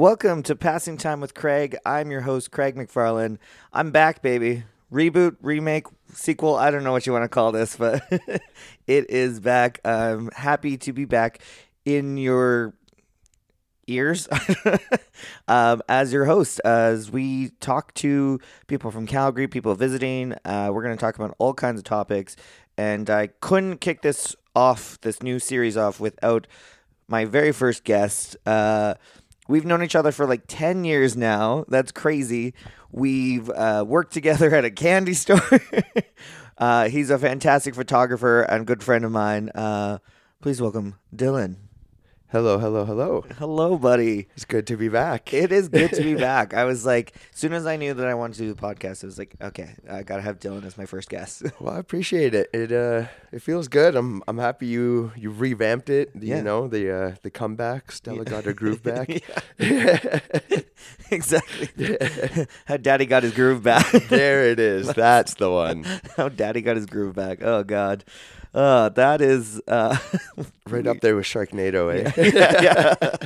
Welcome to Passing Time with Craig. I'm your host, Craig McFarland. I'm back, baby. Reboot, remake, sequel. I don't know what you want to call this, but it is back. I'm happy to be back in your ears um, as your host as we talk to people from Calgary, people visiting. Uh, we're going to talk about all kinds of topics. And I couldn't kick this off, this new series off, without my very first guest. Uh, We've known each other for like 10 years now. That's crazy. We've uh, worked together at a candy store. uh, he's a fantastic photographer and good friend of mine. Uh, please welcome Dillon. Hello, hello, hello. Hello, buddy. It's good to be back. It is good to be back. I was like, as soon as I knew that I wanted to do the podcast, I was like, okay, I gotta have Dillon as my first guest. well, I appreciate it. It uh, it feels good. I'm I'm happy you you revamped it. You Yeah. know the uh, the comeback. Stella got her groove back. exactly. How Daddy got his groove back. there it is. That's the one. How Daddy got his groove back. Oh God. Uh, that is uh, Right up there with Sharknado. Eh? yeah, yeah.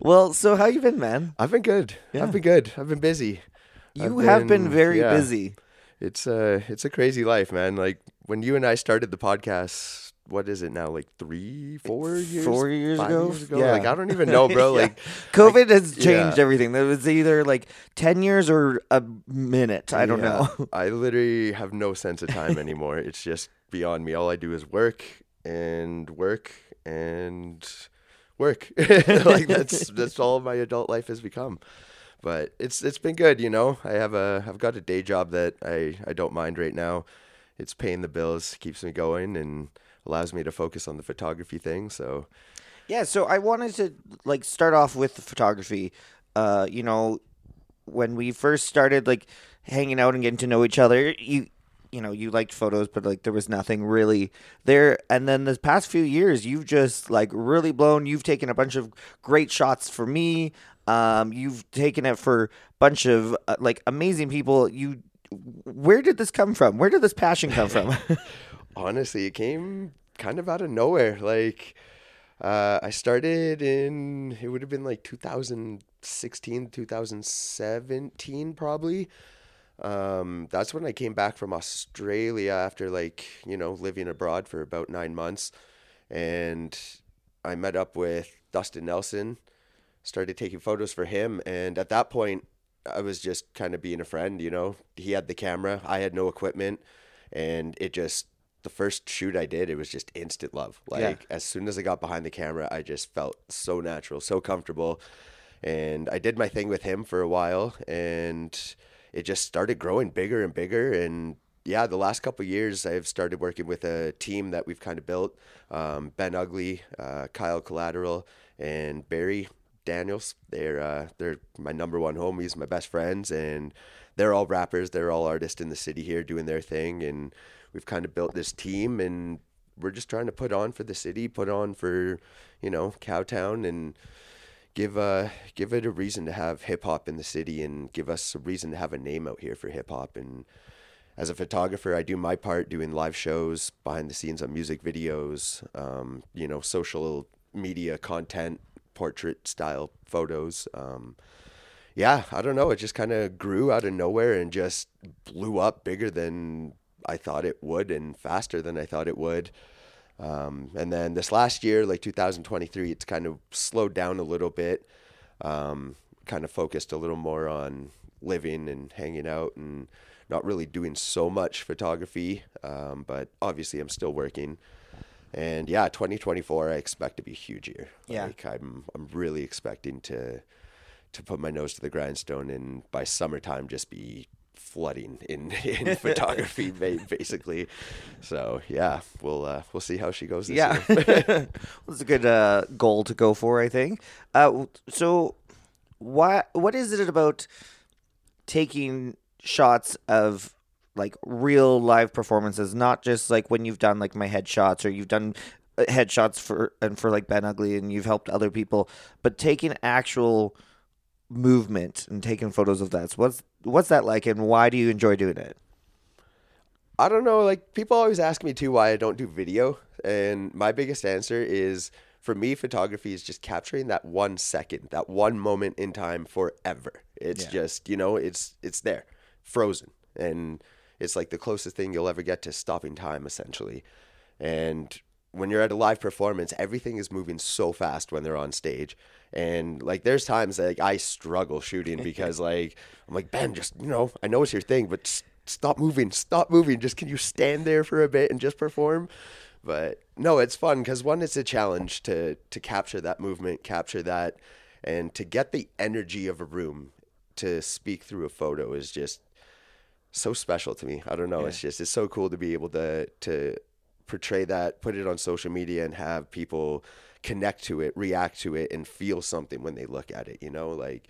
well, so how you been, man? I've been good. Yeah. I've been good. I've been busy. You been been- very yeah. busy. It's uh it's a crazy life, man. Like when you and I started the podcast, what is it now? Like three, four years, Four years ago? years ago? Yeah. Like I don't even know, bro. Yeah. Like COVID has changed yeah. everything. There was either like ten years or a minute. I don't Yeah. know. I literally have no sense of time anymore. it's just beyond me. All I do is work and work and work. like that's that's all my adult life has become. But it's it's been good, you know. I have a I've got a day job that I I don't mind right now. It's paying the bills, keeps me going and allows me to focus on the photography thing. So Yeah, so I wanted to like start off with the photography. Uh, you know, when we first started like hanging out and getting to know each other, you you know, you liked photos, but like there was nothing really there. And then the past few years, you've just like really blown. You've taken a bunch of great shots for me. Um, you've taken it for a bunch of uh, like amazing people. You, where did this come from? Where did this passion come from? honestly, it came kind of out of nowhere. Like, uh, I started in, it would have been like 2016, 2017, probably. Um, that's when I came back from Australia after, like, you know, living abroad for about nine months. And I met up with Dustin Nelson, started taking photos for him. And at that point, I was just kind of being a friend, you know. He had the camera, I had no equipment, and it just the first shoot I did, it was just instant love. Like Yeah. as soon as I got behind the camera, I just felt so natural, so comfortable. And I did my thing with him for a while and it just started growing bigger and bigger and yeah, the last couple years I've started working with a team that we've kind of built. Um, ben Ugly, uh, Kyle Collateral, and Barry Daniels. They're uh, they're my number one homies, my best friends, and they're all rappers. They're all artists in the city here doing their thing, and we've kind of built this team, and we're just trying to put on for the city, put on for you know Cowtown, and give uh give it a reason to have hip hop in the city, and give us a reason to have a name out here for hip hop, and as a photographer, I do my part doing live shows, behind the scenes on music videos, um, you know, social media content, portrait style photos. Um, yeah, I don't know. It just kind of grew out of nowhere and just blew up bigger than I thought it would and faster than I thought it would. Um, and then this last year, like 2023, it's kind of slowed down a little bit. Um, kind of focused a little more on living and hanging out and not really doing so much photography. Um, but obviously, I'm still working. And yeah, 2024, I expect to be a huge year. Yeah. Like I'm, I'm really expecting to, to put my nose to the grindstone and by summertime just be flooding in, in photography basically. So yeah, we'll, uh, we'll see how she goes this yeah, year. it's a good uh, goal to go for. I think. Uh, so, why what is it about taking shots of like real live performances, not just like when you've done like my headshots or you've done uh, headshots for and for like Ben Ugly and you've helped other people, but taking actual movement and taking photos of that. So what's what's that like, and why do you enjoy doing it? I don't know. Like people always ask me too why I don't do video, and my biggest answer is for me, photography is just capturing that one second, that one moment in time forever. It's Yeah. just, you know, it's it's there, frozen. And it's like the closest thing you'll ever get to stopping time essentially. And when you're at a live performance, everything is moving so fast when they're on stage. And like there's times that like, I struggle shooting because like I'm like, Ben, just you know, I know it's your thing, but s- stop moving, stop moving. Just can you stand there for a bit and just perform? But no, it's fun because one, it's a challenge to to capture that movement, capture that, and to get the energy of a room to speak through a photo is just so special to me. I don't know. It's just it's so cool to be able to to portray that, put it on social media, and have people connect to it, react to it, and feel something when they look at it. You know, like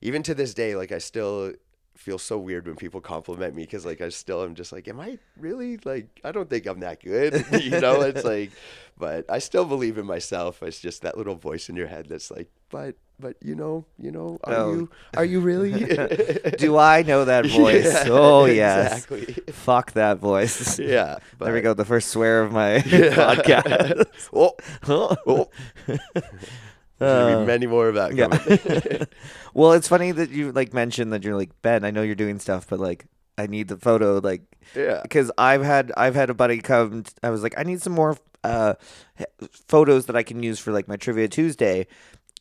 even to this day, like I still feel so weird when people compliment me because like I still am just like, am I really like? I don't think I'm that good. you know, it's like, but I still believe in myself. It's just that little voice in your head that's like, but but you know, you know, are Oh. you are you really? Do I know that voice? Yeah, oh yes. exactly. Fuck that voice. yeah. there we go. The first swear of my podcast. Oh, oh. There's gonna be many more of that Yeah. well, it's funny that you like mentioned that you're like Ben. I know you're doing stuff, but like I need the photo. Like yeah. because I've had I've had a buddy come. I was like, I need some more uh, photos that I can use for like my trivia Tuesday.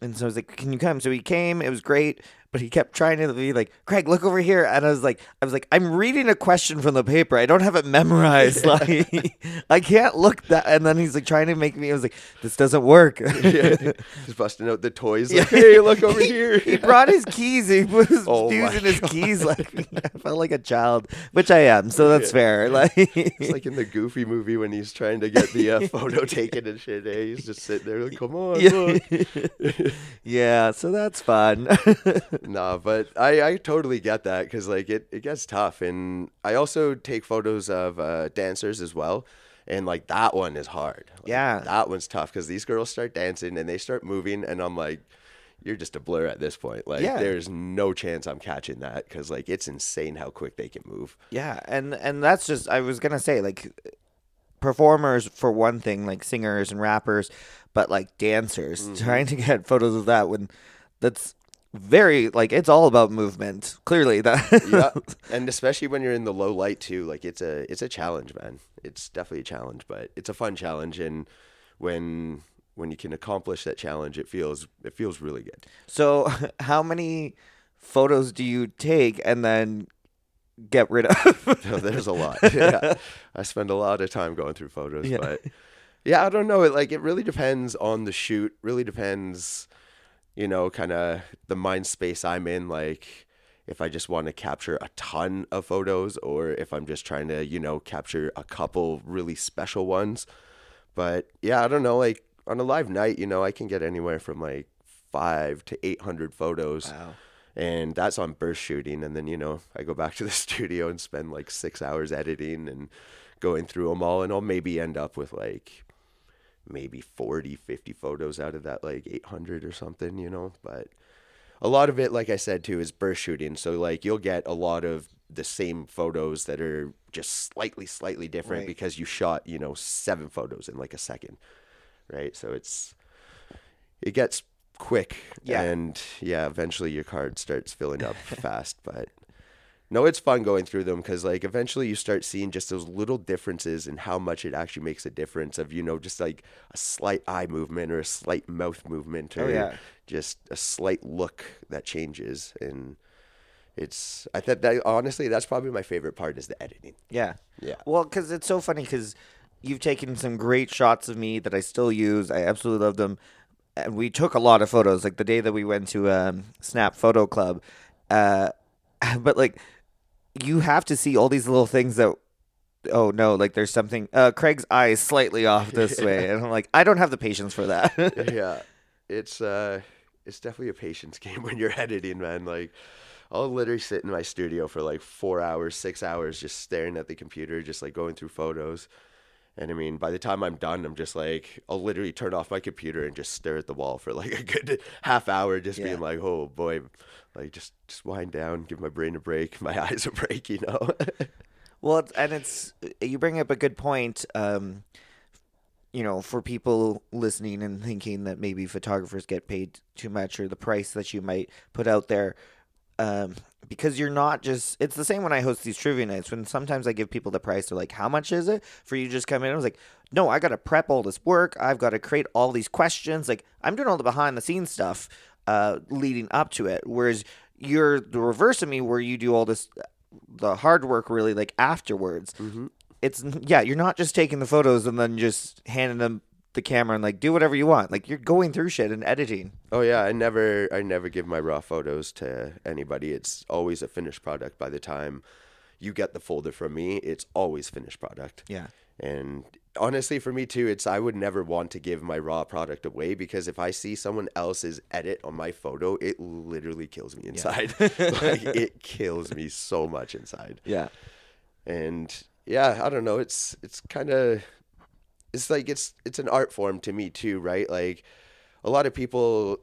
And so I was like, "Can you come?" So he came. It was great, but he kept trying to be like, "Craig, look over here." And I was like, "I was like, I'm reading a question from the paper. I don't have it memorized. Like, I can't look that." And then he's like trying to make me. I was like, "This doesn't work." yeah. Just busting out the toys. Like, hey, look over here. he brought his keys. He was Oh using his keys like. I felt like a child, which I am. So that's fair. Like, It's like in the Goofy movie when he's trying to get the uh, photo taken and shit. eh? He's just sitting there like, come on, Yeah. look. yeah, so that's fun. Nah, but I, I totally get that because like it, it gets tough. And I also take photos of uh, dancers as well. And like that one is hard. Like, Yeah. That one's tough because these girls start dancing and they start moving. And I'm like, you're just a blur at this point. Like, Yeah. there's no chance I'm catching that because like it's insane how quick they can move. yeah, and and that's just I was gonna say like performers for one thing, like singers and rappers, but like dancers Mm-hmm. trying to get photos of that when that's very like it's all about movement. Clearly that yeah, and especially when you're in the low light too, like it's a it's a challenge, man. It's definitely a challenge, but it's a fun challenge, and when when you can accomplish that challenge, it feels it feels really good. So how many photos do you take and then get rid of? So there's a lot. yeah, I spend a lot of time going through photos, Yeah. but yeah, I don't know. It like it really depends on the shoot. Really depends, you know, kind of the mind space I'm in. Like if I just want to capture a ton of photos, or if I'm just trying to, you know, capture a couple really special ones. But yeah, I don't know. Like on a live night, you know, I can get anywhere from like five to eight hundred photos Wow. and that's on burst shooting and then you know i go back to the studio and spend like six hours editing and going through them all and i'll maybe end up with like maybe 40 50 photos out of that like 800 or something you know but a lot of it like i said too is burst shooting so like you'll get a lot of the same photos that are just slightly slightly different Right. because you shot you know seven photos in like a second right so it's it gets quick Yeah. and yeah eventually your card starts filling up fast but no it's fun going through them because like eventually you start seeing just those little differences and how much it actually makes a difference of you know just like a slight eye movement or a slight mouth movement or Oh, yeah. just a slight look that changes and it's i thought that honestly that's probably my favorite part is the editing Yeah. Yeah. Well, because it's so funny because you've taken some great shots of me that I still use. I absolutely love them. And we took a lot of photos, like the day that we went to um, Snap Photo Club. Uh, but like, you have to see all these little things that. Oh no! Like there's something. Uh, Craig's eye is slightly off this way, and I'm like, I don't have the patience for that. yeah, it's uh, it's definitely a patience game when you're editing, man. Like, I'll literally sit in my studio for like four hours, six hours, just staring at the computer, just like going through photos. And I mean, by the time I'm done, I'm just like, I'll literally turn off my computer and just stare at the wall for like a good half hour, just Yeah. being like, oh boy, like just just wind down, give my brain a break, my eyes a break, you know. Well, and it's you bring up a good point. Um, you know, for people listening and thinking that maybe photographers get paid too much or the price that you might put out there, um, because you're not just, it's the same when I host these trivia nights. When sometimes I give people the price, they're like, how much is it for you to just come in? I was like, no, I got to prep all this work. I've got to create all these questions. Like, I'm doing all the behind the scenes stuff uh, leading up to it. Whereas you're the reverse of me, where you do all this, the hard work really like afterwards it's yeah, you're not just taking the photos and then just handing them the camera and like do whatever you want. Like you're going through shit and editing. Oh yeah, I never I never give my raw photos to anybody. It's always a finished product by the time you get the folder from me. It's always finished product. Yeah. And honestly for me too, it's I would never want to give my raw product away because if I see someone else's edit on my photo, it literally kills me inside. like it kills me so much inside. Yeah. And yeah, I don't know, it's it's kind of it's like it's it's an art form to me too, right? Like a lot of people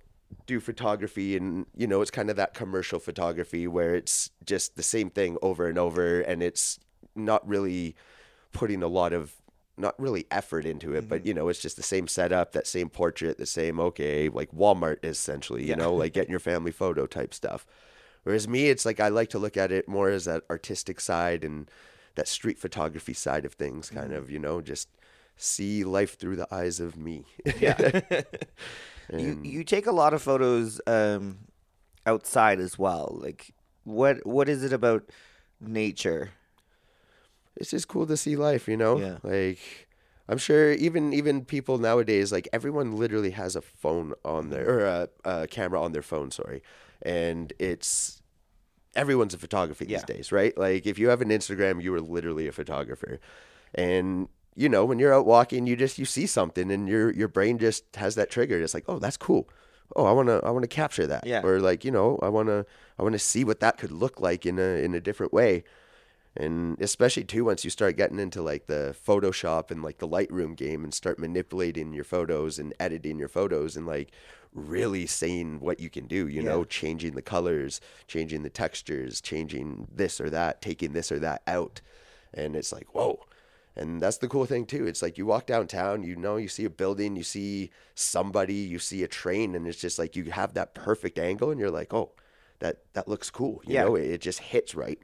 do photography and you know it's kind of that commercial photography where it's just the same thing over and over and it's not really putting a lot of not really effort into it but mm-hmm. you know it's just the same setup that same portrait the same okay like walmart essentially you know like getting your family photo type stuff. Whereas me it's like i like to look at it more as that artistic side and that street photography side of things kind mm-hmm. of you know just see life through the eyes of me Yeah. you you take a lot of photos um outside as well. Like what what is it about nature? it's just cool to see life, you know? Yeah. Like I'm sure even even people nowadays, like everyone literally has a phone on their or a, a camera on their phone, sorry. And it's everyone's a photographer these Yeah. days, right? Like if you have an Instagram, you are literally a photographer. And you know, when you're out walking, you just you see something and your your brain just has that trigger. It's like, "Oh, that's cool." Oh, I want to I want to capture that. Yeah. Or like, you know, I want to I want to see what that could look like in a in a different way and especially too once you start getting into like the photoshop and like the lightroom game and start manipulating your photos and editing your photos and like really saying what you can do you know changing the colors changing the textures changing this or that taking this or that out and it's like whoa and that's the cool thing too it's like you walk downtown you know you see a building you see somebody you see a train and it's just like you have that perfect angle and you're like oh that that looks cool you Yeah. know it, it just hits right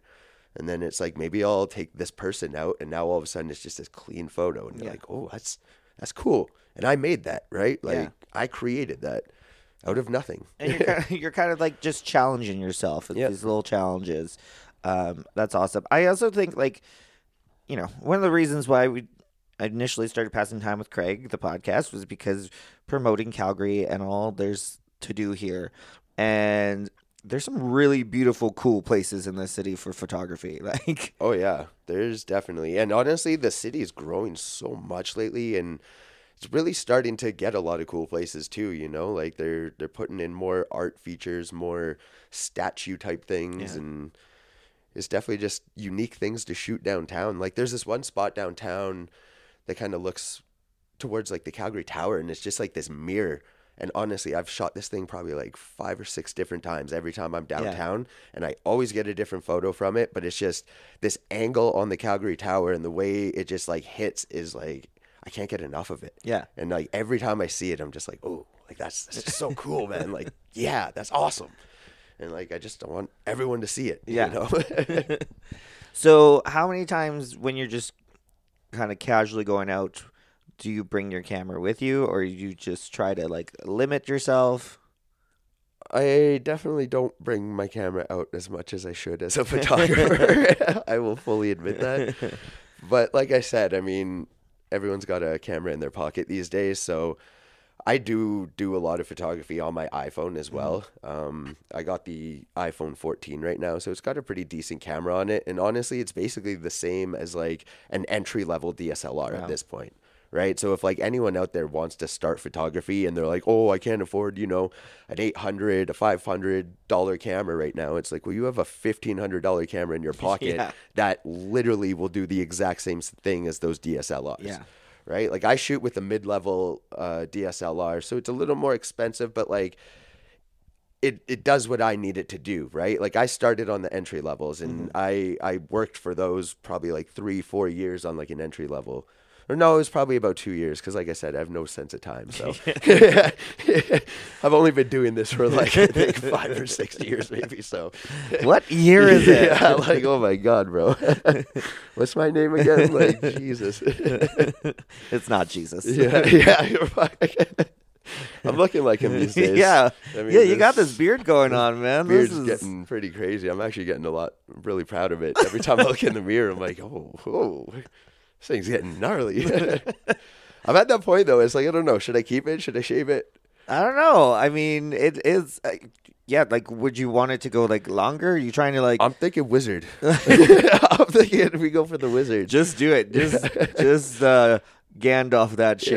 and then it's like maybe I'll take this person out, and now all of a sudden it's just this clean photo, and you're Yeah. like, oh, that's that's cool, and I made that, right? Like Yeah. I created that out of nothing. And you're kind of, you're kind of like just challenging yourself with Yep. these little challenges. Um, that's awesome. I also think like, you know, one of the reasons why we I initially started passing time with Craig, the podcast, was because promoting Calgary and all there's to do here, and there's some really beautiful, cool places in the city for photography. Like, Oh yeah, there's definitely, and honestly, the city is growing so much lately, and it's really starting to get a lot of cool places too. You know, like they're they're putting in more art features, more statue type things, Yeah. and it's definitely just unique things to shoot downtown. Like there's this one spot downtown that kind of looks towards like the Calgary Tower, and it's just like this mirror. And honestly, I've shot this thing probably like five or six different times every time I'm downtown, and I always get a different photo from it. But it's just this angle on the Calgary Tower, and the way it just like hits is like I can't get enough of it. Yeah. And like every time I see it, I'm just like, oh, like that's, that's so cool, man. Like, yeah, that's awesome. And like I just don't want everyone to see it. Yeah. You know? so how many times when you're just kind of casually going out, do you bring your camera with you, or you just try to like limit yourself? I definitely don't bring my camera out as much as I should as a photographer. I will fully admit that. But like I said, I mean, everyone's got a camera in their pocket these days, so I do do a lot of photography on my iPhone as well. Um, I got the iPhone 14 right now, so it's got a pretty decent camera on it, and honestly, it's basically the same as like an entry level DSLR Wow. at this point. Right. So if like anyone out there wants to start photography and they're like, oh, I can't afford, you know, an eight hundred, a five hundred dollar camera right now, it's like, well, you have a fifteen hundred dollar camera in your pocket Yeah. that literally will do the exact same thing as those DSLRs. Yeah. Right. Like I shoot with a mid level uh, DSLR, so it's a little more expensive, but like it, it does what I need it to do, right? Like I started on the entry levels and I, I worked for those probably like three, four years on like an entry level. Or no, it was probably about two years because, like I said, I have no sense of time. So I've only been doing this for like I think five or six years, maybe. So What year is it? yeah, like oh my god, bro, what's my name again? Like Jesus. it's not Jesus. yeah, yeah. I'm looking like him these days. yeah. I mean, yeah, you got this- beard going on, man. This beard's is getting pretty crazy. I'm actually getting a lot. Really proud of it. Every time I look in the mirror, I'm like, oh, whoa, this thing's getting gnarly. I'm at that point though. It's like I don't know. Should I keep it? Should I shave it? I don't know. I mean, it is. Uh, yeah, like, would you want it to go like longer? Are you trying to like I'm thinking wizard. I'm thinking we go for the wizard. just do it? Just, just uh, Gandalf that shit.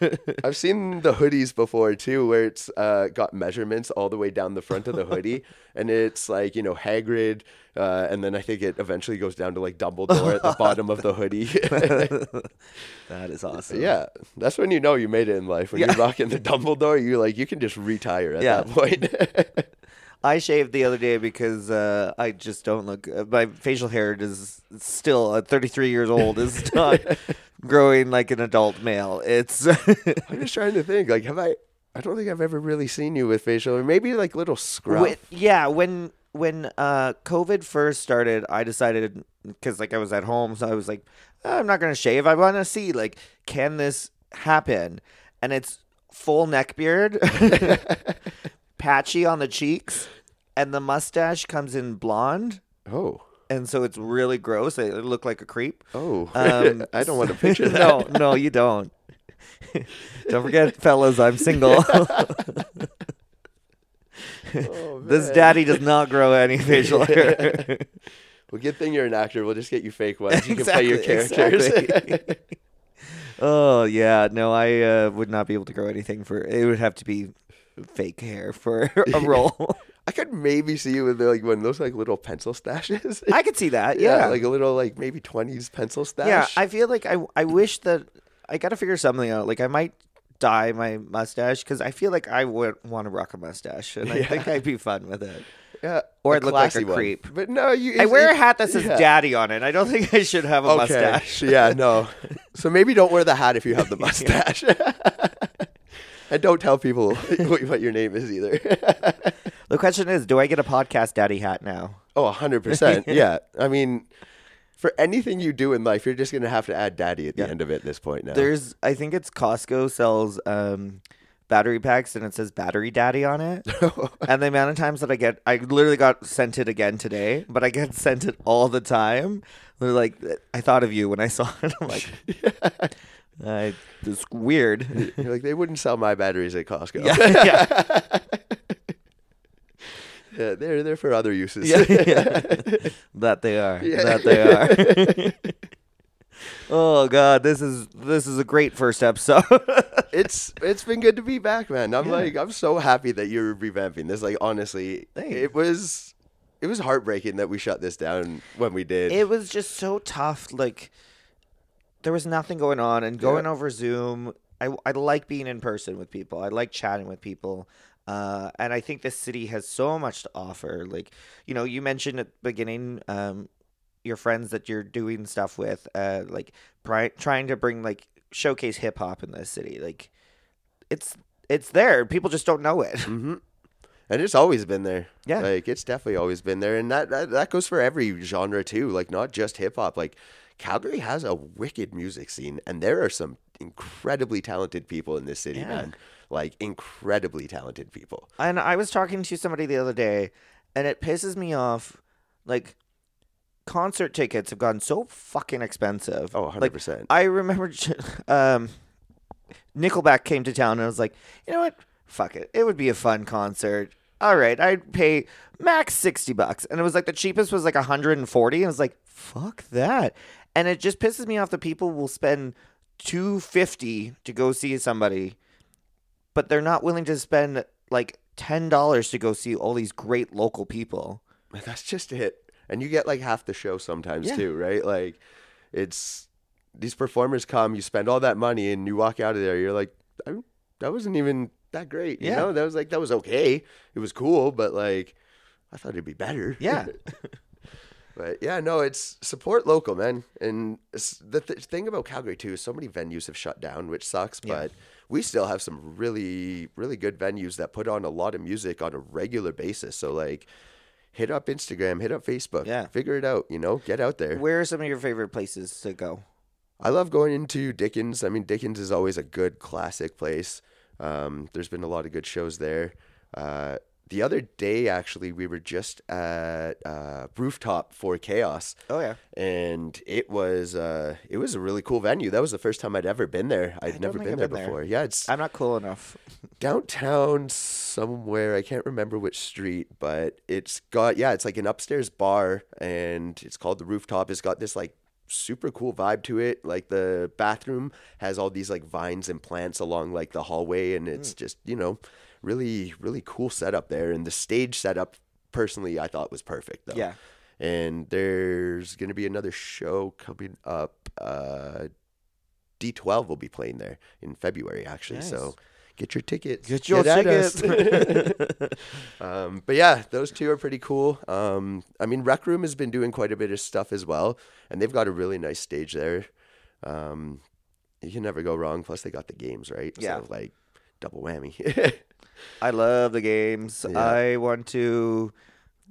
Yeah. I've seen the hoodies before too, where it's uh, got measurements all the way down the front of the hoodie, and it's like you know Hagrid, uh, and then I think it eventually goes down to like Dumbledore at the bottom of the hoodie. that is awesome. yeah, that's when you know you made it in life. When Yeah. you're rocking the Dumbledore, you like you can just retire at Yeah. that point. I shaved the other day because uh, I just don't look. Uh, my facial hair is still at 33 years old. Is not growing like an adult male. It's I'm just trying to think. Like, have I? I don't think I've ever really seen you with facial, or maybe like little scruff. When- yeah, when when uh, COVID first started, I decided because like I was at home, so I was like, "Oh, I'm not gonna shave. I want to see like, can this happen? And it's full neck beard, patchy on the cheeks, and the mustache comes in blonde, oh, and so it's really gross. I look like a creep. oh, Um, I don't want to picture that. no, no, you don't. don't forget, fellas, I'm single. Oh, this daddy does not grow any facial hair. Well, good thing you're an actor. We'll just get you fake ones. You can play your characters. exactly. oh yeah, no, I uh, would not be able to grow anything for. It would have to be fake hair for a role. I could maybe see you with like one of those like little pencil stashes. I could see that. Yeah, like a little like maybe twenties pencil stash. yeah. I feel like I I wish that I got to figure something out. Like I might dye my mustache because I feel like I would want to rock a mustache, and I think I'd be fun with it. yeah, Or I'd look like a one. creep. But no, you. I wear a hat that says yeah. "daddy" on it. I don't think I should have a Okay. mustache. yeah, no. So maybe don't wear the hat if you have the mustache. and don't tell people what your name is either. The question is, do I get a podcast daddy hat now? oh, 100%. Yeah. I mean, for anything you do in life, you're just going to have to add daddy at the end of it at this point now. There's, I think it's Costco sells um, battery packs and it says battery daddy on it. and the amount of times that I get, I literally got sent it again today, but I get sent it all the time. They're like, I thought of you when I saw it. I'm like, I, it's weird. You're like, they wouldn't sell my batteries at Costco. yeah, yeah, Yeah, they're they're for other uses. yeah, yeah. That they are. Yeah. That they are. oh God, this is this is a great first episode. it's it's been good to be back, man. I'm like I'm so happy that you're revamping this. Like honestly, Thanks. it was it was heartbreaking that we shut this down when we did. it was just so tough. Like there was nothing going on, and going over Zoom. I I like being in person with people. I like chatting with people. Uh, and I think this city has so much to offer. Like, you know, you mentioned at the beginning, um, your friends that you're doing stuff with, uh, like pri- trying to bring like showcase hip hop in this city. Like, it's it's there. People just don't know it. hmm And it's always been there. Yeah. Like it's definitely always been there. And that, that, that goes for every genre too. Like not just hip hop. Like Calgary has a wicked music scene and there are some incredibly talented people in this city, Yeah. man. Like incredibly talented people. And I was talking to somebody the other day, and it pisses me off. Like, concert tickets have gotten so fucking expensive. Oh, 100%. Like, I remember, um, Nickelback came to town, and I was like, you know what? Fuck it. It would be a fun concert. All right, I'd pay max sixty bucks, and it was like the cheapest was like hundred and forty. And I was like, fuck that. And it just pisses me off that people will spend two fifty to go see somebody but they're not willing to spend like ten dollars to go see all these great local people. That's just it. And you get like half the show sometimes Yeah. too, right? Like it's these performers come, you spend all that money and you walk out of there, you're like, I, that wasn't even that great. You Yeah. know, that was like that was okay. It was cool, but like I thought it'd be better. Yeah. But yeah, no, it's support local, man. And the th- thing about Calgary too is so many venues have shut down, which sucks. Yeah. But we still have some really, really good venues that put on a lot of music on a regular basis. So like, hit up Instagram, hit up Facebook, Yeah. figure it out. You know, get out there. Where are some of your favorite places to go? I love going into Dickens. I mean, Dickens is always a good classic place. Um, there's been a lot of good shows there. Uh, the other day, actually, we were just at uh, Rooftop for Chaos, Oh yeah. and it was uh, it was a really cool venue. That was the first time I'd ever been there. I'd never been I've there been there. before. Yeah, it's I'm not cool enough. downtown somewhere. I can't remember which street, but it's got yeah, it's like an upstairs bar, and it's called the Rooftop. It's got this like super cool vibe to it. Like the bathroom has all these like vines and plants along like the hallway, and it's just you know really really cool setup there. And the stage setup, personally, I thought was perfect though. Yeah. And there's gonna be another show coming up. Uh, D12 will be playing there in February, actually. Nice. So get your tickets. Get your us. tickets. um, but yeah, those two are pretty cool. Um, I mean, Rec Room has been doing quite a bit of stuff as well, and they've got a really nice stage there. Um, you can never go wrong. Plus, they got the games right. Yeah. So like double whammy. I love the games. Yeah. I want to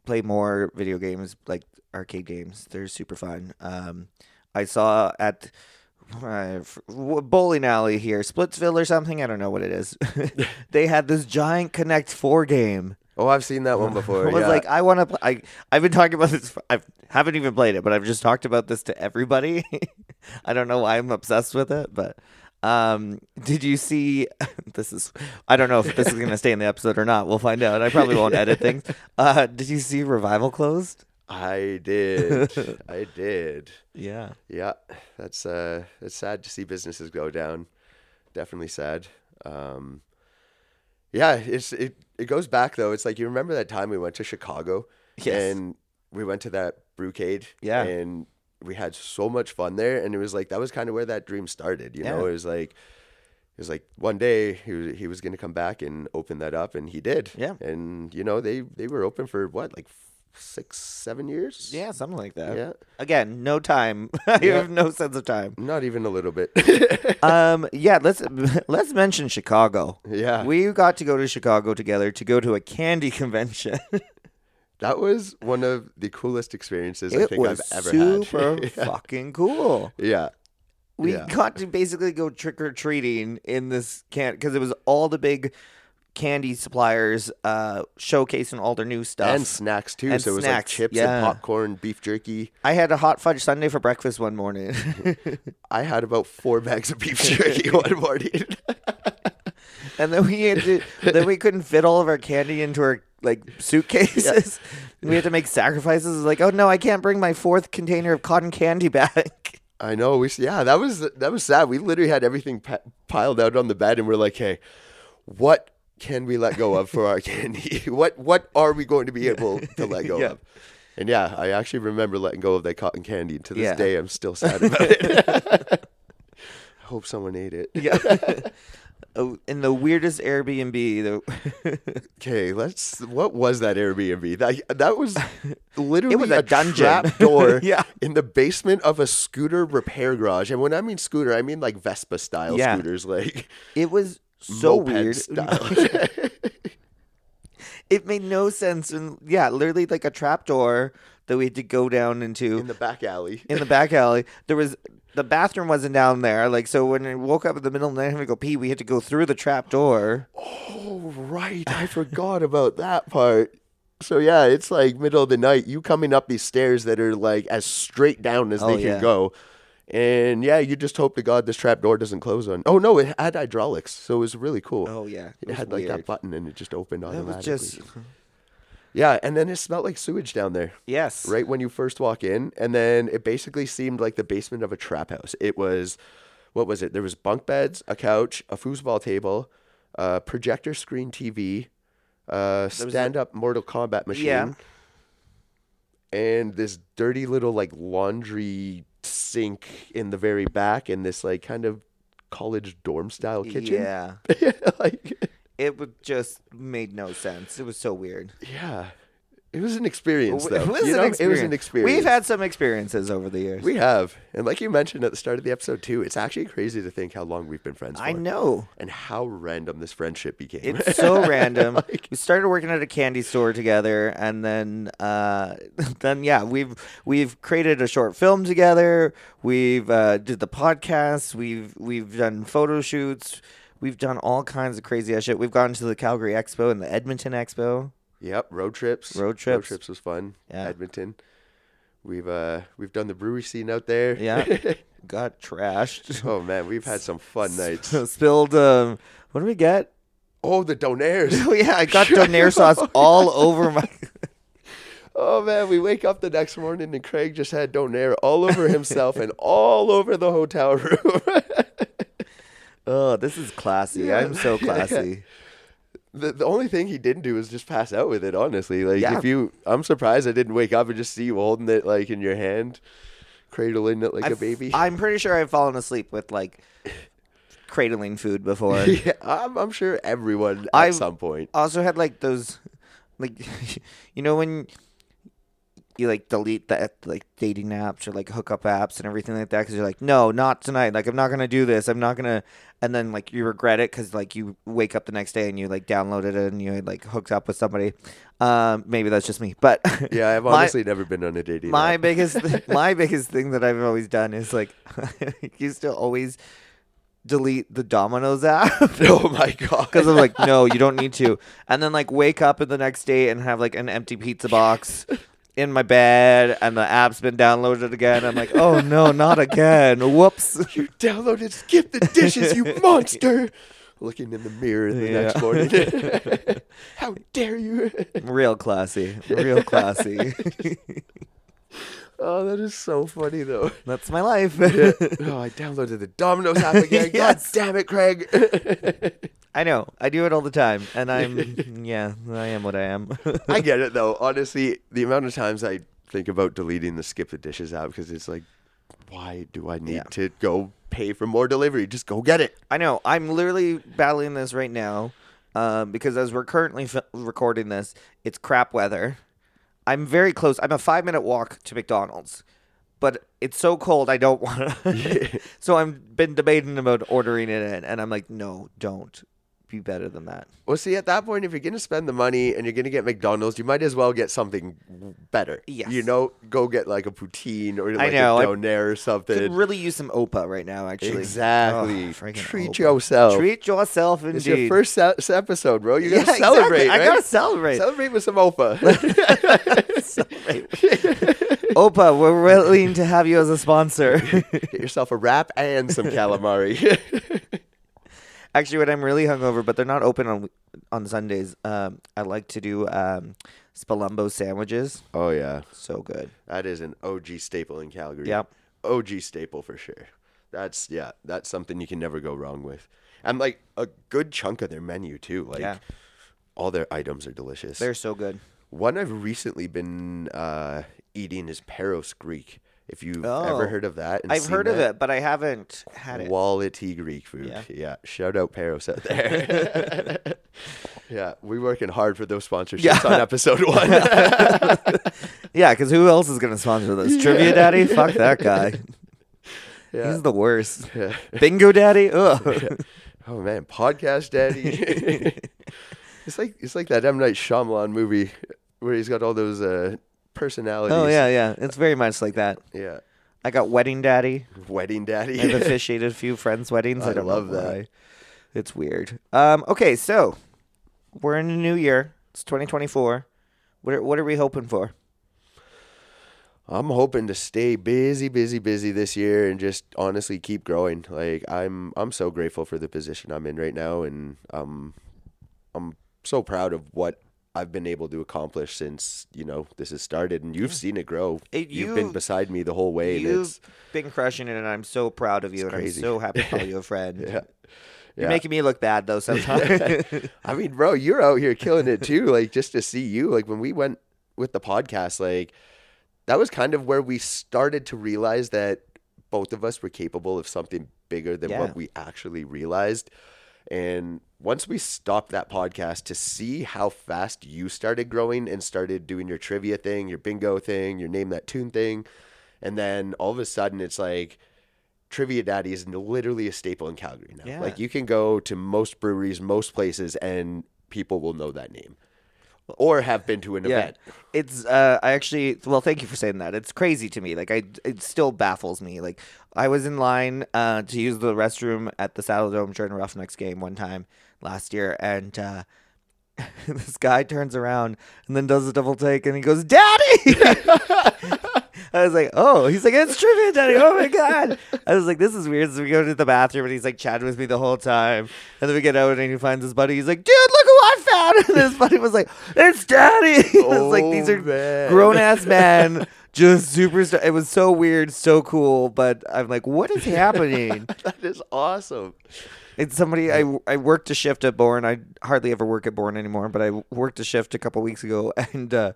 play more video games, like arcade games. They're super fun. Um, I saw at uh, bowling alley here, Splitsville or something. I don't know what it is. they had this giant Connect Four game. oh, I've seen that one before. I was yeah. like, I want to. Play. I I've been talking about this. I haven't even played it, but I've just talked about this to everybody. I don't know why I'm obsessed with it, but um, did you see? This is. I don't know if this is going to stay in the episode or not. We'll find out. I probably won't edit things. Uh, did you see Revival closed? I did. I did. Yeah. Yeah, that's uh, it's sad to see businesses go down. Definitely sad. Um, yeah, it's it. It goes back though. It's like you remember that time we went to Chicago, Yes. and we went to that brewcade, Yeah. and we had so much fun there. And it was like that was kind of where that dream started. You know, it was like it was like one day he was, he was going to come back and open that up, and he did. Yeah. and you know they they were open for what like six seven years. Yeah, something like that. Yeah. Again, no time. I Yeah. have no sense of time. Not even a little bit. Um, yeah, let's let's mention Chicago. yeah. We got to go to Chicago together to go to a candy convention. That was one of the coolest experiences I think was I've ever had. super had. fucking cool. yeah. We Yeah. got to basically go trick or treating in this can because it was all the big candy suppliers uh, showcasing all their new stuff. And snacks too. And so it was snacks, like chips yeah. and popcorn, beef jerky. I had a hot fudge sundae for breakfast one morning. I had about four bags of beef jerky one morning. and then we had to then we couldn't fit all of our candy into our like suitcases. We had to make sacrifices like, oh no, I can't bring my fourth container of cotton candy back. I know. We yeah, that was that was sad. We literally had everything piled out on the bed, and we're like, hey, what can we let go of for our candy? what what are we going to be able to let go Yeah. of? And yeah, I actually remember letting go of that cotton candy. And to this Yeah. day, I'm still sad about it. I hope someone ate it. Yeah. Oh, in the weirdest Airbnb, the Okay, let's. What was that Airbnb? That that was literally It was a dungeon. trap door Yeah. in the basement of a scooter repair garage. And when I mean scooter, I mean like Vespa style Yeah. scooters, like it was so weird. style. it made no sense, and yeah, literally like a trap door that we had to go down into in the back alley. in the back alley. There was the bathroom wasn't down there, like so. When we woke up in the middle of the night and we go pee, we had to go through the trap door. Oh right, I forgot about that part. So yeah, it's like middle of the night. You coming up these stairs that are like as straight down as Oh, they can yeah. go, and yeah, you just hope to God this trap door doesn't close on. Oh no, it had hydraulics, so it was really cool. Oh yeah, It was had like that button and it just opened That automatically. was just yeah, and then it smelled like sewage down there yes, right when you first walk in, and then it basically seemed like the basement of a trap house. It was, what was it? There was bunk beds, a couch, a foosball table, a projector screen TV, a stand-up Mortal Kombat machine, Yeah. and this dirty little like laundry sink in the very back, and this like kind of college dorm style kitchen. Yeah, like it would just made no sense. It was so weird. Yeah. it was an experience though. It was, you an know? experience. it was an experience. We've had some experiences over the years. we have, and like you mentioned at the start of the episode too, it's actually crazy to think how long we've been friends. For. I know. and how random this friendship became. It's so random. Like- we started working at a candy store together, and then, uh, then yeah, we've we've created a short film together. We've uh, did the podcast. We've we've done photo shoots. We've done all kinds of crazy ass shit. We've gone to the Calgary Expo and the Edmonton Expo. Yep, road trips. Road trips. Road trips. was fun. Yeah. Edmonton. We've uh we've done the brewery scene out there. Yeah, got trashed. oh man, we've had some fun nights. Spilled. Um, what do we get? Oh, the donaires. Oh yeah, I got donair sauce all over my. Oh man, we wake up the next morning and Craig just had donair all over himself and all over the hotel room. Oh, this is classy. Yeah. I'm so classy. the, the only thing he didn't do was just pass out with it. Honestly, like Yeah. if you, I'm surprised I didn't wake up and just see you holding it like in your hand, cradling it like a I've- baby. I'm pretty sure I've fallen asleep with like cradling food before. yeah, I'm, I'm sure everyone at I've- some point. also had like those, like, you know when you like delete the like dating apps or like hookup apps and everything like that because you're like, no, not tonight. Like I'm not gonna do this. I'm not gonna. And then like you regret it because like you wake up the next day and you like downloaded it and you like hooked up with somebody. Um, maybe that's just me, but Yeah, I've my- honestly never been on a dating. my app. biggest my biggest thing that I've always done is like used to always delete the Domino's app oh my god! because I'm like, no, you don't need to, and then like wake up in the next day and have like an empty pizza box in my bed, and the app's been downloaded again. I'm like, oh no, not again. Whoops. you downloaded skip the dishes, you monster! Looking in the mirror the Yeah. next morning. How dare you? Real classy, real classy. oh, that is so funny though. That's my life. oh, I downloaded the Domino's app again. Yes. God damn it, Craig. I know. I do it all the time, and I'm yeah, I am what I am. I get it though. Honestly, the amount of times I think about deleting the skip the dishes app because it's like, why do I need Yeah. to go pay for more delivery? Just go get it. I know. I'm literally battling this right now um, because as we're currently f- recording this, it's crap weather. I'm very close. I'm a five minute walk to McDonald's, but it's so cold I don't want to. so I've been debating about ordering it in, and I'm like, no, don't. Be better than that. Well, see, at that point, if you're gonna spend the money and you're gonna get McDonald's, you might as well get something better. Yes. You know, go get like a poutine or like know, I a donair or something. Could really use some Opa right now, actually. Exactly. Oh, Treat Opa. yourself. Treat yourself, indeed. it's your first se- episode, bro. You gotta Yeah, celebrate. exactly. I gotta celebrate. Celebrate with some Opa. Celebrate. Opa, we're willing to have you as a sponsor. Get yourself a wrap and some calamari. Actually, when I'm really hungover, but they're not open on on Sundays, um, I like to do um, Spolumbo sandwiches. oh yeah, So good. that is an OG staple in Calgary. Yep. OG staple for sure. That's yeah, that's something you can never go wrong with. And like a good chunk of their menu too. Like Yeah. all their items are delicious. They're so good. One I've recently been uh, eating is Peros Greek. If you've Oh. ever heard of that, and I've heard of it, but I haven't had it. Quality Greek food. Yeah. Yeah. Shout out Peros out there. yeah, We're working hard for those sponsorships Yeah. on episode one. Yeah, because who else is gonna sponsor this? Trivia Daddy? Fuck that guy. yeah. He's the worst. yeah. Bingo Daddy? Ugh. Oh man, podcast daddy. it's like it's like that M Night Shyamalan movie where he's got all those uh, personalities. Oh yeah, yeah. It's very much like that. yeah. I got Wedding Daddy. Wedding daddy. I've officiated a few friends' weddings. I, I love that. why. It's weird. Um, okay, so we're in a new year. It's 2024. What are, what are we hoping for? I'm hoping to stay busy, busy, busy this year and just honestly keep growing. Like I'm I'm so grateful for the position I'm in right now and um I'm so proud of what I've been able to accomplish since, you know, this has started and you've seen it grow. It- you've been beside me the whole way You've it's been crushing it, and I'm so proud of you, and crazy. I'm so happy to call you a friend. yeah. You're Yeah. making me look bad though sometimes. I mean, bro, you're out here killing it too. Like just to see you, like when we went with the podcast, like that was kind of where we started to realize that both of us were capable of something bigger than Yeah. what we actually realized. And once we stopped that podcast to see how fast you started growing and started doing your trivia thing, your bingo thing, your name that tune thing, and then all of a sudden it's like Trivia Daddy is literally a staple in Calgary now. Yeah. Like you can go to most breweries, most places, and people will know that name or have been to an event. It's uh I actually well thank you for saying that. It's crazy to me. Like I it still baffles me. Like I was in line uh to use the restroom at the Saddle Dome during a Roughnecks game one time last year and uh this guy turns around and then does a double take and he goes, Daddy I was like, oh, he's like, it's trivia, daddy. Oh my god! I was like, this is weird. So we go to the bathroom, and he's like chatting with me the whole time. And then we get out, and he finds his buddy. He's like, dude, look who I found! And his buddy was like, it's daddy. I was like, these Oh, are grown ass men, just super. It was so weird, so cool. But I'm like, what is happening? that is awesome. It's somebody I I worked a shift at Bourne. I hardly ever work at Bourne anymore, but I worked a shift a couple weeks ago, and uh,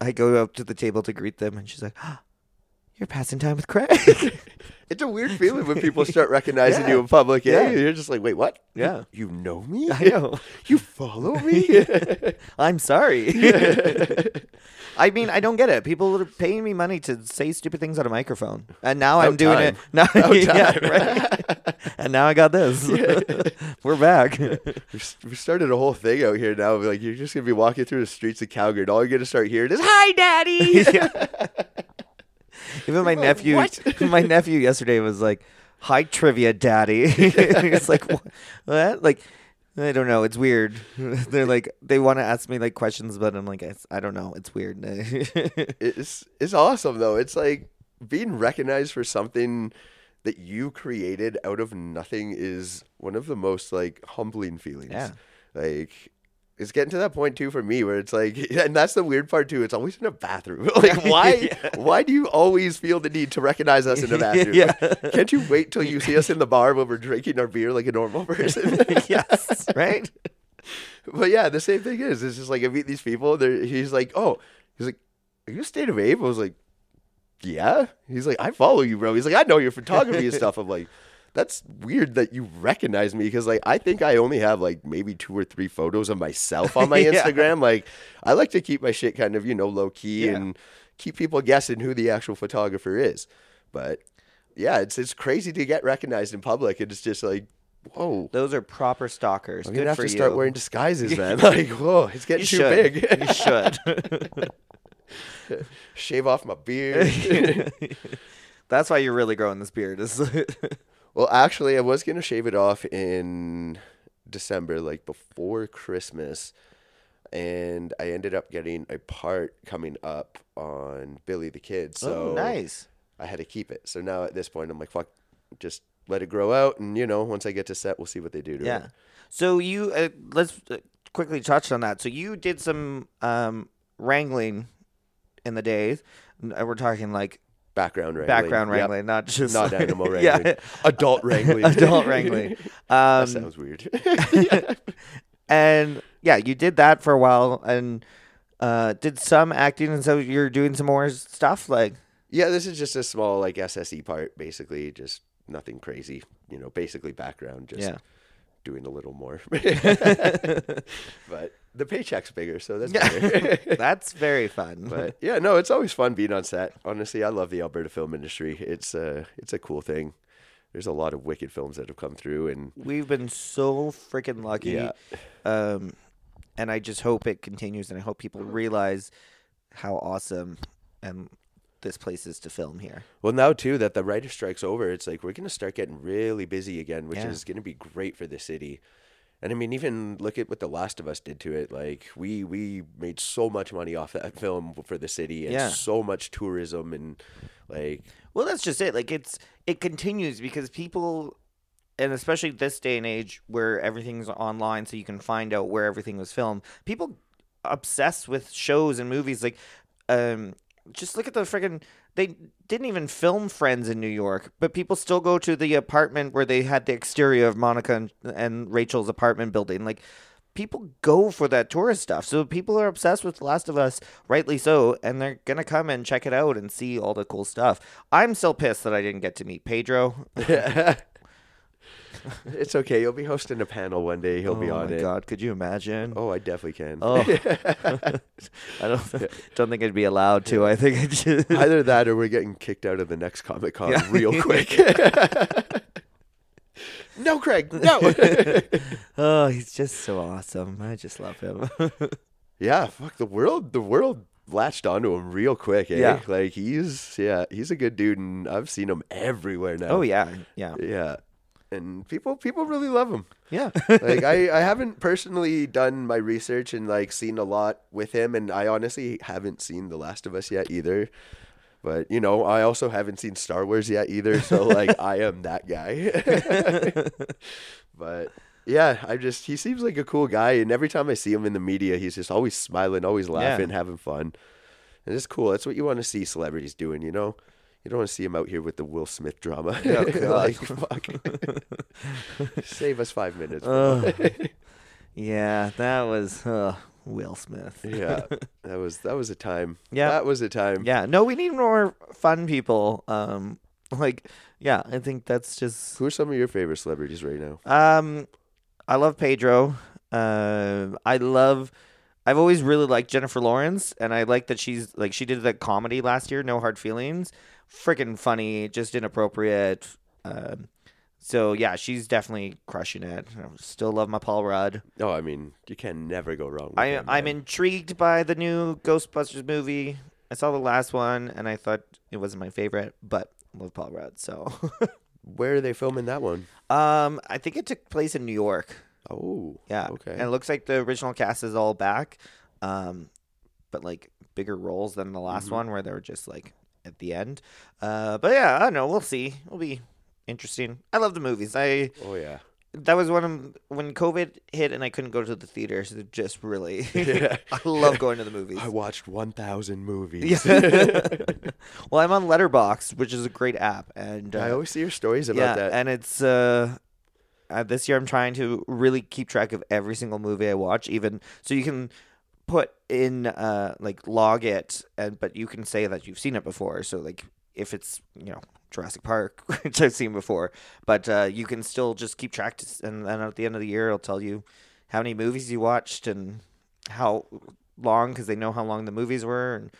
I go up to the table to greet them, and she's like, "Ah, "You're passing time with Craig." It's a weird feeling when people start recognizing Yeah. you in public. Yeah. Yeah. You're just like, wait, what? Yeah. You, know me? I know. You follow me? I'm sorry. I mean, I don't get it. People are paying me money to say stupid things on a microphone, and now oh, I'm About doing time. it. Now, oh, About yeah, right. and now I got this. We're back. we we started a whole thing out here now. Like, you're just going to be walking through the streets of Calgary, and all you're going to start hearing is, Hi, Daddy! Even my nephew, my nephew yesterday was like, "Hi, trivia, daddy." it's like, "Wha- what? Like, I don't know. It's weird. They're like, they want to ask me like questions, but I'm like, "It's- I don't know. It's weird. it's, it's awesome, though. It's like being recognized for something that you created out of nothing is one of the most, like, humbling feelings. Yeah. Like, it's getting to that point too for me where it's like, and that's the weird part too. It's always in a bathroom. Like, why? Why do you always feel the need to recognize us in a bathroom? Yeah. Can't you wait till you see us in the bar when we're drinking our beer like a normal person? yes, right. but yeah, the same thing is. It's just like I meet these people. They're, he's like, oh, he's like, are you a State of Ape? I was like, yeah. He's like, I follow you, bro. He's like, I know your photography and stuff. I'm like, that's weird that you recognize me because like I think I only have like maybe two or three photos of myself on my Yeah. Instagram. Like I like to keep my shit kind of you know low key Yeah. and keep people guessing who the actual photographer is. But yeah, it's it's crazy to get recognized in public. And it's just like, whoa. Those are proper stalkers. I'm Good gonna have to you. start wearing disguises, man. Like, whoa, it's getting You too should. big. you should. Shave off my beard. That's why you're really growing this beard. Is well, actually, I was gonna shave it off in December, like before Christmas, and I ended up getting a part coming up on Billy the Kid. So oh, nice. I had to keep it. So now at this point, I'm like, fuck, just let it grow out, and you know, once I get to set, we'll see what they do to Yeah. it. Yeah. So you uh, let's uh, quickly touch on that. So you did some um, wrangling in the days. Uh, We're talking like Background wrangling. background Yep. wrangling, not just Not like- animal yeah. Adult wrangling. adult wrangling. that Um, sounds weird. and yeah, you did that for a while and uh, did some acting, and so you're doing some more stuff. Like Yeah, this is just a small like SSE part, basically, just nothing crazy. You know, basically background, just Yeah. Doing a little more. but the paycheck's bigger, so that's better. that's very fun. but yeah, no, it's always fun being on set. Honestly, I love the Alberta film industry. It's uh it's a cool thing. There's a lot of wicked films that have come through, and We've been so freaking lucky. Yeah. Um, and I just hope it continues, and I hope people realize how awesome and this place is to film here. well, now too that the writer strike's over, it's like we're gonna start getting really busy again, which Yeah. is gonna be great for the city. And I mean, even look at what The Last of Us did to it. Like we we made so much money off that film for the city, and Yeah. so much tourism, and like Well, that's just it. Like it's it continues because people, and especially this day and age where everything's online, so you can find out where everything was filmed. People obsessed with shows and movies. Like, um, just look at the friggin' They didn't even film Friends in New York, but people still go to the apartment where they had the exterior of Monica and, and Rachel's apartment building. Like. People go for that tourist stuff. So people are obsessed with The Last of Us, rightly so, and they're to come and check it out and see all the cool stuff. I'm still pissed that I didn't get to meet Pedro. It's okay. You'll be hosting a panel one day. He'll oh be on my it. god, could you imagine? Oh, I definitely can. Oh. I don't don't think I'd be allowed to. I think it just Either that or we're getting kicked out of the next Comic Con Yeah. real quick. no, Craig, no. Oh, he's just so awesome. I just love him. yeah, fuck the world. The world latched onto him real quick. Eh? Yeah. like he's yeah, he's a good dude, and I've seen him everywhere now. oh yeah, yeah. yeah, and people people really love him. Yeah. like I, I haven't personally done my research and like seen a lot with him and I honestly haven't seen The Last of Us yet either. But you know, I also haven't seen Star Wars yet either, so like I am that guy. but yeah, I just he seems like a cool guy and every time I see him in the media, he's just always smiling, always laughing, having fun. And it's cool. That's what you want to see celebrities doing, you know? You don't want to see him out here with the Will Smith drama. Oh, like, fuck. Save us five minutes. Oh. yeah, that was uh, Will Smith. yeah, that was that was a time. Yeah. that was a time. Yeah, no, we need more fun people. Um, like, yeah, I think that's just. Who are some of your favorite celebrities right now? Um, I love Pedro. Um, I love. I've always really liked Jennifer Lawrence, and I like that she's like she did that comedy last year, No Hard Feelings. Freaking funny, just inappropriate. Um, so yeah, she's definitely crushing it. I still love my Paul Rudd. Oh, I mean, you can never go wrong. With I him, I'm man. intrigued by the new Ghostbusters movie. I saw the last one and I thought it wasn't my favorite, but I love Paul Rudd. So, Where are they filming that one? um, I think it took place in New York. Oh, Yeah. Okay. And it looks like the original cast is all back, um, but like bigger roles than the last Mhm. one where they were just like at the end. Uh, but yeah, I don't know. We'll see. It'll be interesting. I love the movies. I oh yeah. that was one of when COVID hit and I couldn't go to the theaters. It just really, Yeah. I love going to the movies. I watched one thousand movies. Yeah. well, I'm on Letterboxd, which is a great app, and uh, I always see your stories about yeah, that. and it's uh, uh, this year I'm trying to really keep track of every single movie I watch, even so you can put in uh like log it, and but you can say that you've seen it before. So like if it's you know Jurassic Park, which I've seen before, but uh, you can still just keep track, to, and then at the end of the year, it'll tell you how many movies you watched and how long because they know how long the movies were and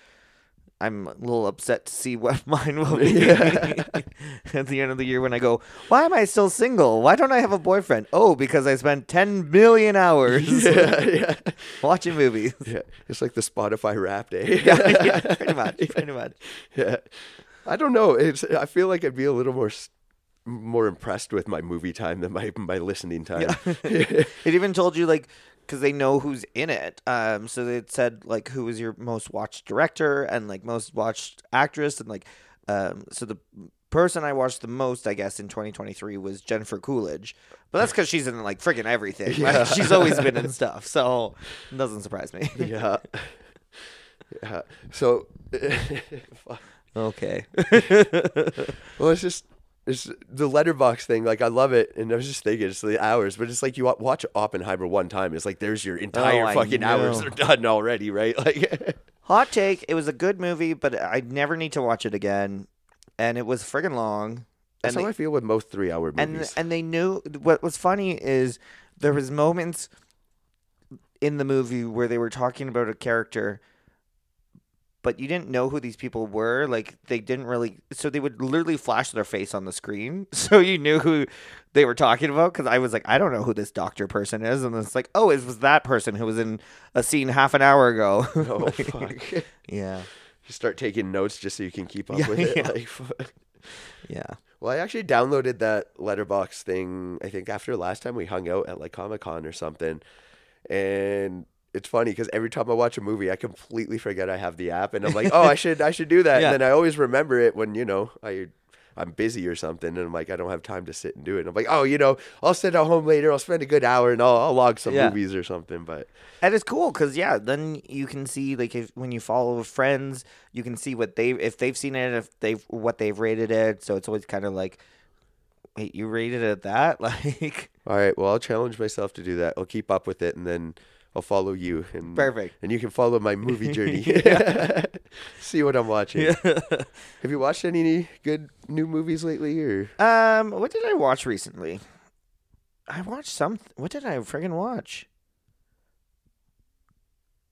I'm a little upset to see what mine will be Yeah. at the end of the year when I go, why am I still single? Why don't I have a boyfriend? Oh, because I spent 10 million hours yeah, yeah, watching movies. yeah. It's like the Spotify rap day. Eh? yeah, yeah, pretty much, pretty much. yeah. I don't know. It's. I feel like I'd be a little more, more impressed with my movie time than my my listening time. It even told you like because they know who's in it. Um, so they said like who was your most watched director and like most watched actress and like um, so the person I watched the most, I guess, in 2023 was Jennifer Coolidge, but that's because she's in like freaking everything. Yeah. Like, she's always been in stuff, so it doesn't surprise me. yeah. Yeah. So, okay. well, it's just it's the Letterboxd thing. Like I love it, and I was just thinking it's the hours, but it's like you watch Oppenheimer one time. It's like there's your entire Oh, fucking hours are done already, right? Like, Hot take: It was a good movie, but I never need to watch it again, and it was friggin' long. that's and how I feel with most three-hour movies. and and they knew what was funny is there was moments in the movie where they were talking about a character but you didn't know who these people were like they didn't really so they would literally flash their face on the screen so you knew who they were talking about because i was like i don't know who this doctor person is and it's like oh it was that person who was in a scene half an hour ago oh fuck! Yeah. You start taking notes just so you can keep up Yeah, with it. yeah. Like, fuck. yeah Well, I actually downloaded that Letterboxd thing. I think after last time we hung out at like Comic Con or something, and it's funny because every time I watch a movie, I completely forget I have the app, and I'm like, oh, I should I should do that, Yeah. and then I always remember it when you know I. I'm busy or something, and I'm like, I don't have time to sit and do it. And I'm like, oh, you know, I'll sit at home later. I'll spend a good hour and I'll, I'll log some Yeah. movies or something. But And it's cool because yeah, then you can see like if when you follow friends, you can see what they if they've seen it, if they've what they've rated it. So it's always kind of like, wait, you rated it that like all right, well, I'll challenge myself to do that. I'll keep up with it, and then I'll follow you. And perfect. and you can follow my movie journey. See what I'm watching. Have you watched any good new movies lately? Or um, what did I watch recently? I watched some. What did I friggin' watch?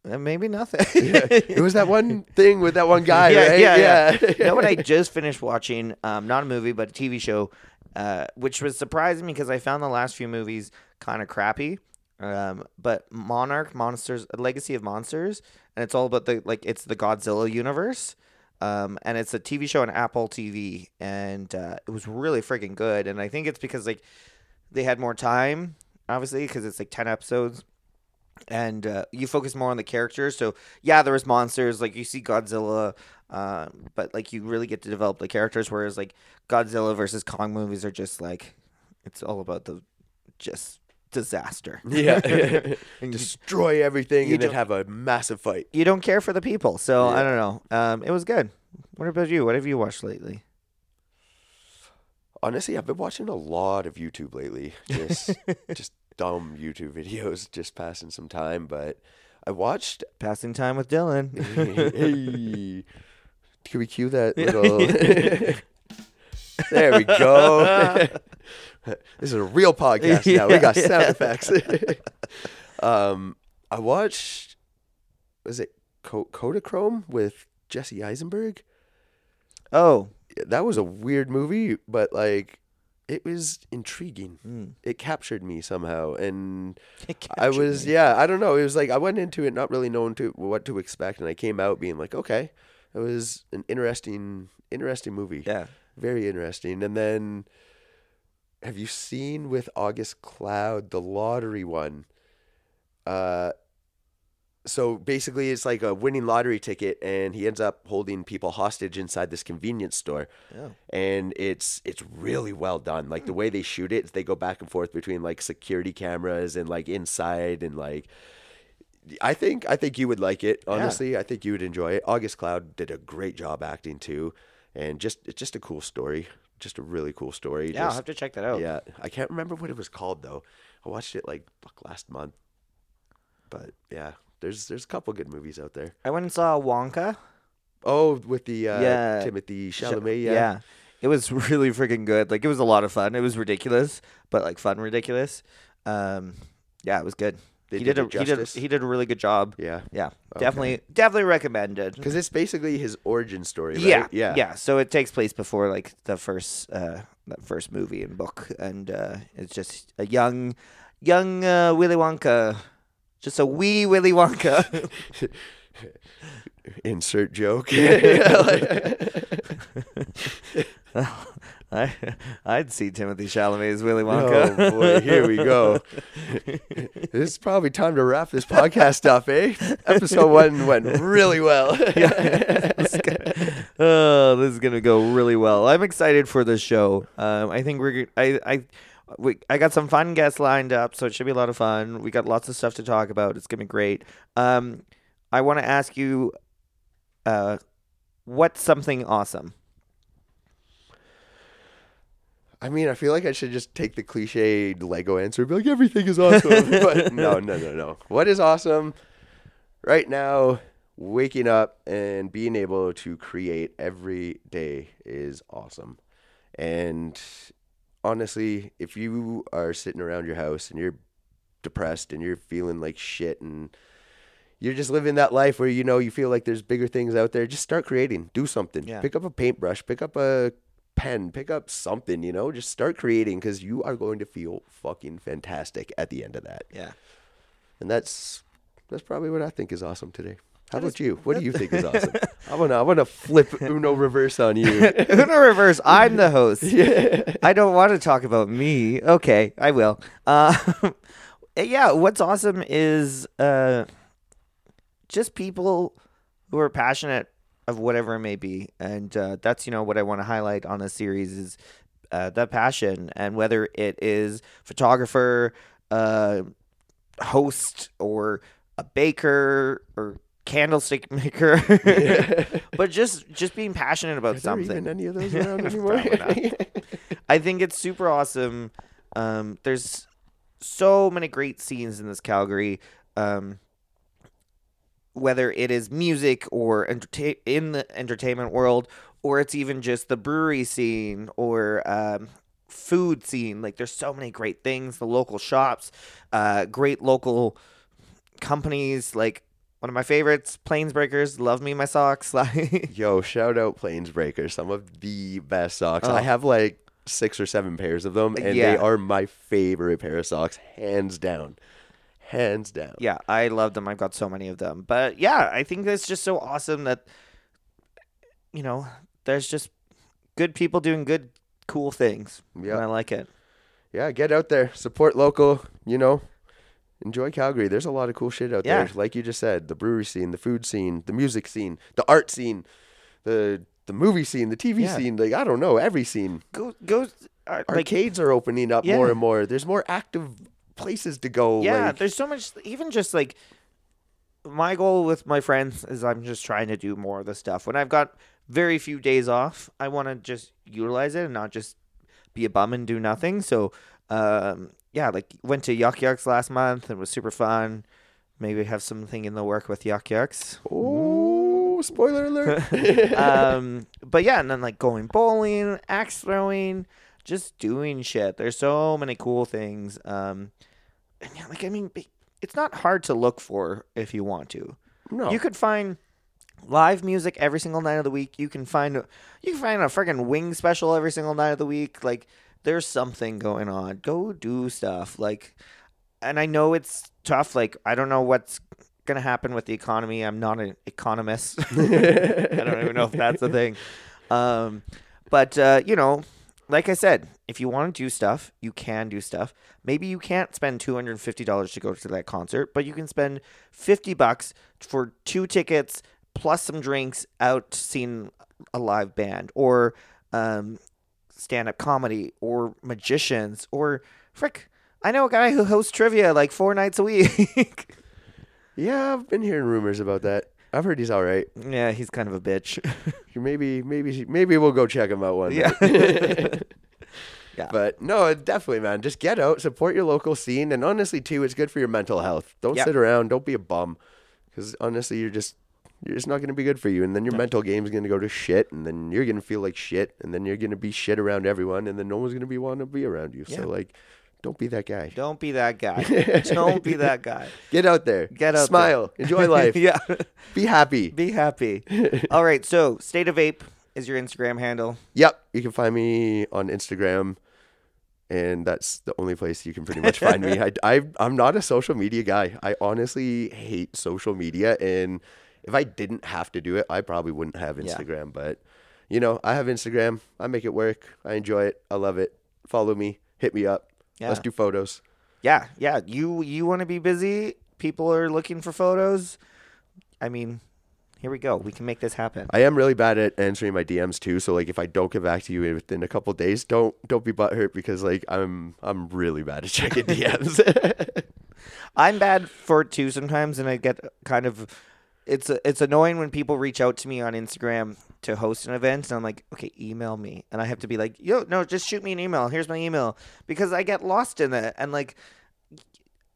Uh, maybe nothing. it was that one thing with that one guy, Yeah, right? yeah, yeah. you know what I just finished watching? Um, not a movie, but a TV show, uh, which was surprising because I found the last few movies kind of crappy. Um, but Monarch Monsters, Legacy of Monsters, and it's all about the like it's the Godzilla universe. Um, and it's a TV show on Apple TV, and uh, it was really freaking good. And I think it's because like they had more time, obviously, because it's like ten episodes and uh, you focus more on the characters. So yeah, there was monsters like you see Godzilla, uh, but like you really get to develop the characters. Whereas like Godzilla versus Kong movies are just like it's all about the just disaster. Yeah. And Destroy everything You and then don't- have a massive fight. you don't care for the people, so I don't know. Um, it was good. What about you? What have you watched lately? Honestly, I've been watching a lot of YouTube lately. Just just dumb YouTube videos, just passing some time. But I watched. Passing time with Dillon. hey, can we cue that little? there we go. this is a real podcast now. We got Yeah, sound yeah. effects. um, I watched. Was it Co- Kodachrome with Jesse Eisenberg? oh, that was a weird movie, but like it was intriguing. mm. It captured me somehow, and I was me. yeah, I don't know. It was like I went into it not really knowing to what to expect, and I came out being like, okay, it was an interesting, interesting movie, yeah. very interesting. And then, have you seen with August Cloud the lottery one? Uh, so basically, it's like a winning lottery ticket, and he ends up holding people hostage inside this convenience store Oh. and it's it's really well done. Like the way they shoot it, they go back and forth between like security cameras and like inside and like. I think I think you would like it. Honestly, I think you would enjoy it. August Cloud did a great job acting too, and just it's just a cool story. Just a really cool story. Yeah, I'll have to check that out. yeah, I can't remember what it was called though. I watched it like fuck last month, but yeah, there's there's a couple good movies out there. I went and saw Wonka. Oh, with the uh, Yeah. Timothée Chalamet, yeah. It was really freaking good. Like it was a lot of fun. It was ridiculous, but like fun ridiculous. Um, yeah, it was good. They he did did, a he did he did a really good job. yeah. Yeah, Okay. definitely definitely recommended. Because it's basically his origin story, right? Yeah, yeah, yeah. So it takes place before like the first uh that first movie and book, and uh, it's just a young young uh, Willy Wonka, just a wee Willy Wonka. Insert joke. I I'd see Timothée Chalamet as Willy Wonka. oh boy, here we go. It's probably time to wrap this podcast up, eh? Episode one went really well. Yeah. oh, this is gonna go really well. I'm excited for this show. Um, I think we're. I I. We, I got some fun guests lined up, so it should be a lot of fun. We got lots of stuff to talk about. It's gonna be great. Um, I want to ask you, uh, what's something awesome? I mean, I feel like I should just take the cliche Lego answer and be like, everything is awesome. but no, no, no, no. What is awesome right now, waking up and being able to create every day is awesome. And honestly, if you are sitting around your house and you're depressed and you're feeling like shit and you're just living that life where you know you feel like there's bigger things out there, just start creating. Do something. Yeah. Pick up a paintbrush, pick up a pen, pick up something, you know, just start creating because you are going to feel fucking fantastic at the end of that. Yeah. And that's that's probably what I think is awesome today. How about you? What do you think is awesome? I wanna I wanna flip Uno reverse on you. Uno reverse. I'm the host. yeah. I don't want to talk about me. Okay, I will. Uh, yeah, what's awesome is uh, just people who are passionate of whatever it may be, and uh, that's you know what I want to highlight on this series is uh, that passion, and whether it is photographer, uh, host, or a baker, or candlestick maker, but just just being passionate about Are there something. even any of those around anymore? I think it's super awesome. Um, there's so many great scenes in this Calgary. Um, whether it is music or entertain in the entertainment world, or it's even just the brewery scene, or um, food scene. Like there's so many great things. The local shops, uh, great local companies. Like one of my favorites, Plainsbreakers. Love me my socks. Like Yo, shout out Plains Breakers, some of the best socks. Oh. I have like six or seven pairs of them, and Yeah. they are my favorite pair of socks, hands down, hands down. yeah, I love them. I've got so many of them. But yeah, I think it's just so awesome that you know there's just good people doing good, cool things. Yeah. and I like it. yeah, get out there, support local, you know, enjoy Calgary. There's a lot of cool shit out Yeah. there. Like you just said, the brewery scene, the food scene, the music scene, the art scene, the the movie scene, the TV Yeah. scene, like I don't know, every scene. Go go. Uh, like Arcades are opening up Yeah. more and more. There's more active places to go. Yeah, like, there's so much. Even just like my goal with my friends is I'm just trying to do more of the stuff. When I've got very few days off, I want to just utilize it and not just be a bum and do nothing. So, um, yeah, like went to Yuk Yuk's last month. It was super fun. Maybe have something in the work with Yuk Yuk's. Oh, spoiler alert. um, but yeah, and then like going bowling, axe throwing, just doing shit. There's so many cool things. Um, and yeah, like I mean, it's not hard to look for if you want to. no. You could find live music every single night of the week. You can find you can find a friggin' wing special every single night of the week. Like there's something going on. Go do stuff. Like, and I know it's tough. Like I don't know what's gonna happen with the economy. I'm not an economist. I don't even know if that's a thing. Um, but uh, you know, like I said, if you want to do stuff, you can do stuff. Maybe you can't spend two hundred and fifty dollars to go to that concert, but you can spend fifty bucks for two tickets plus some drinks out seeing a live band or um, stand up comedy or magicians or frick. I know a guy who hosts trivia like four nights a week. yeah, I've been hearing rumors about that. I've heard he's all right. yeah, he's kind of a bitch. Maybe, maybe, maybe we'll go check him out one. Yeah. night. Yeah. But no, definitely, man. Just get out, support your local scene, and honestly, too, it's good for your mental health. Don't Yeah. sit around. Don't be a bum, because honestly, you're just you're just not going to be good for you. And then your mental game is going to go to shit, and then you're going to feel like shit, and then you're going to be shit around everyone, and then no one's going to be wanting to be around you. Yeah. So like, don't be that guy. Don't be that guy. Don't be that guy. Get out there. Get out there. Smile. Enjoy life. yeah. Be happy. Be happy. All right. So, State of Ape is your Instagram handle. Yep. You can find me on Instagram. And that's the only place you can pretty much find me. I, I, I'm not a social media guy. I honestly hate social media. And if I didn't have to do it, I probably wouldn't have Yeah. Instagram. But, you know, I have Instagram. I make it work. I enjoy it. I love it. Follow me. Hit me up. Yeah. Let's do photos. Yeah. Yeah. You you want to be busy? People are looking for photos. I mean, here we go. We can make this happen. I am really bad at answering my DMs too. So like if I don't get back to you within a couple days, don't don't be butthurt because like I'm I'm really bad at checking DMs. I'm bad for it too sometimes, and I get kind of. It's it's annoying when people reach out to me on Instagram to host an event, and I'm like, okay, email me, and I have to be like, yo, no, just shoot me an email. Here's my email. Because I get lost in it, and like,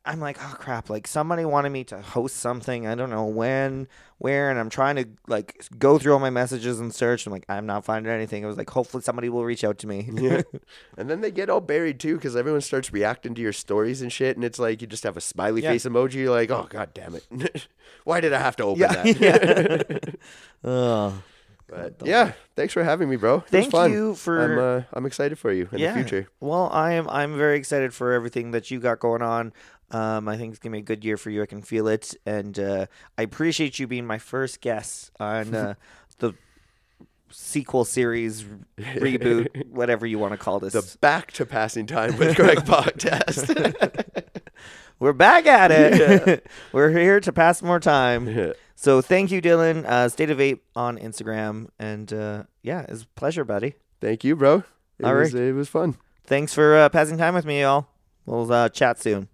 I'm like, oh crap, like somebody wanted me to host something. I don't know when, where, and I'm trying to like go through all my messages and search. I'm like, I'm not finding anything. I was like, hopefully somebody will reach out to me. yeah. And then they get all buried too because everyone starts reacting to your stories and shit. And it's like you just have a smiley Yeah. face emoji. You're like, oh, god damn it. Why did I have to open Yeah, that? oh. but yeah, thanks for having me, bro. It was Thank you for I'm, uh, I'm excited for you in the future. Well, I am. I'm very excited for everything that you got going on. Um, I think it's gonna be a good year for you. I can feel it, and uh, I appreciate you being my first guest on uh, the sequel series reboot, whatever you want to call this. The Back to Passing Time with Craig podcast. We're back at it. We're here to pass more time. Yeah. So thank you, Dillon. Uh, State of Ape on Instagram, and uh, yeah, it's a pleasure, buddy. Thank you, bro. It All was, right. It was fun. Thanks for uh, passing time with me, y'all. We'll uh, chat soon.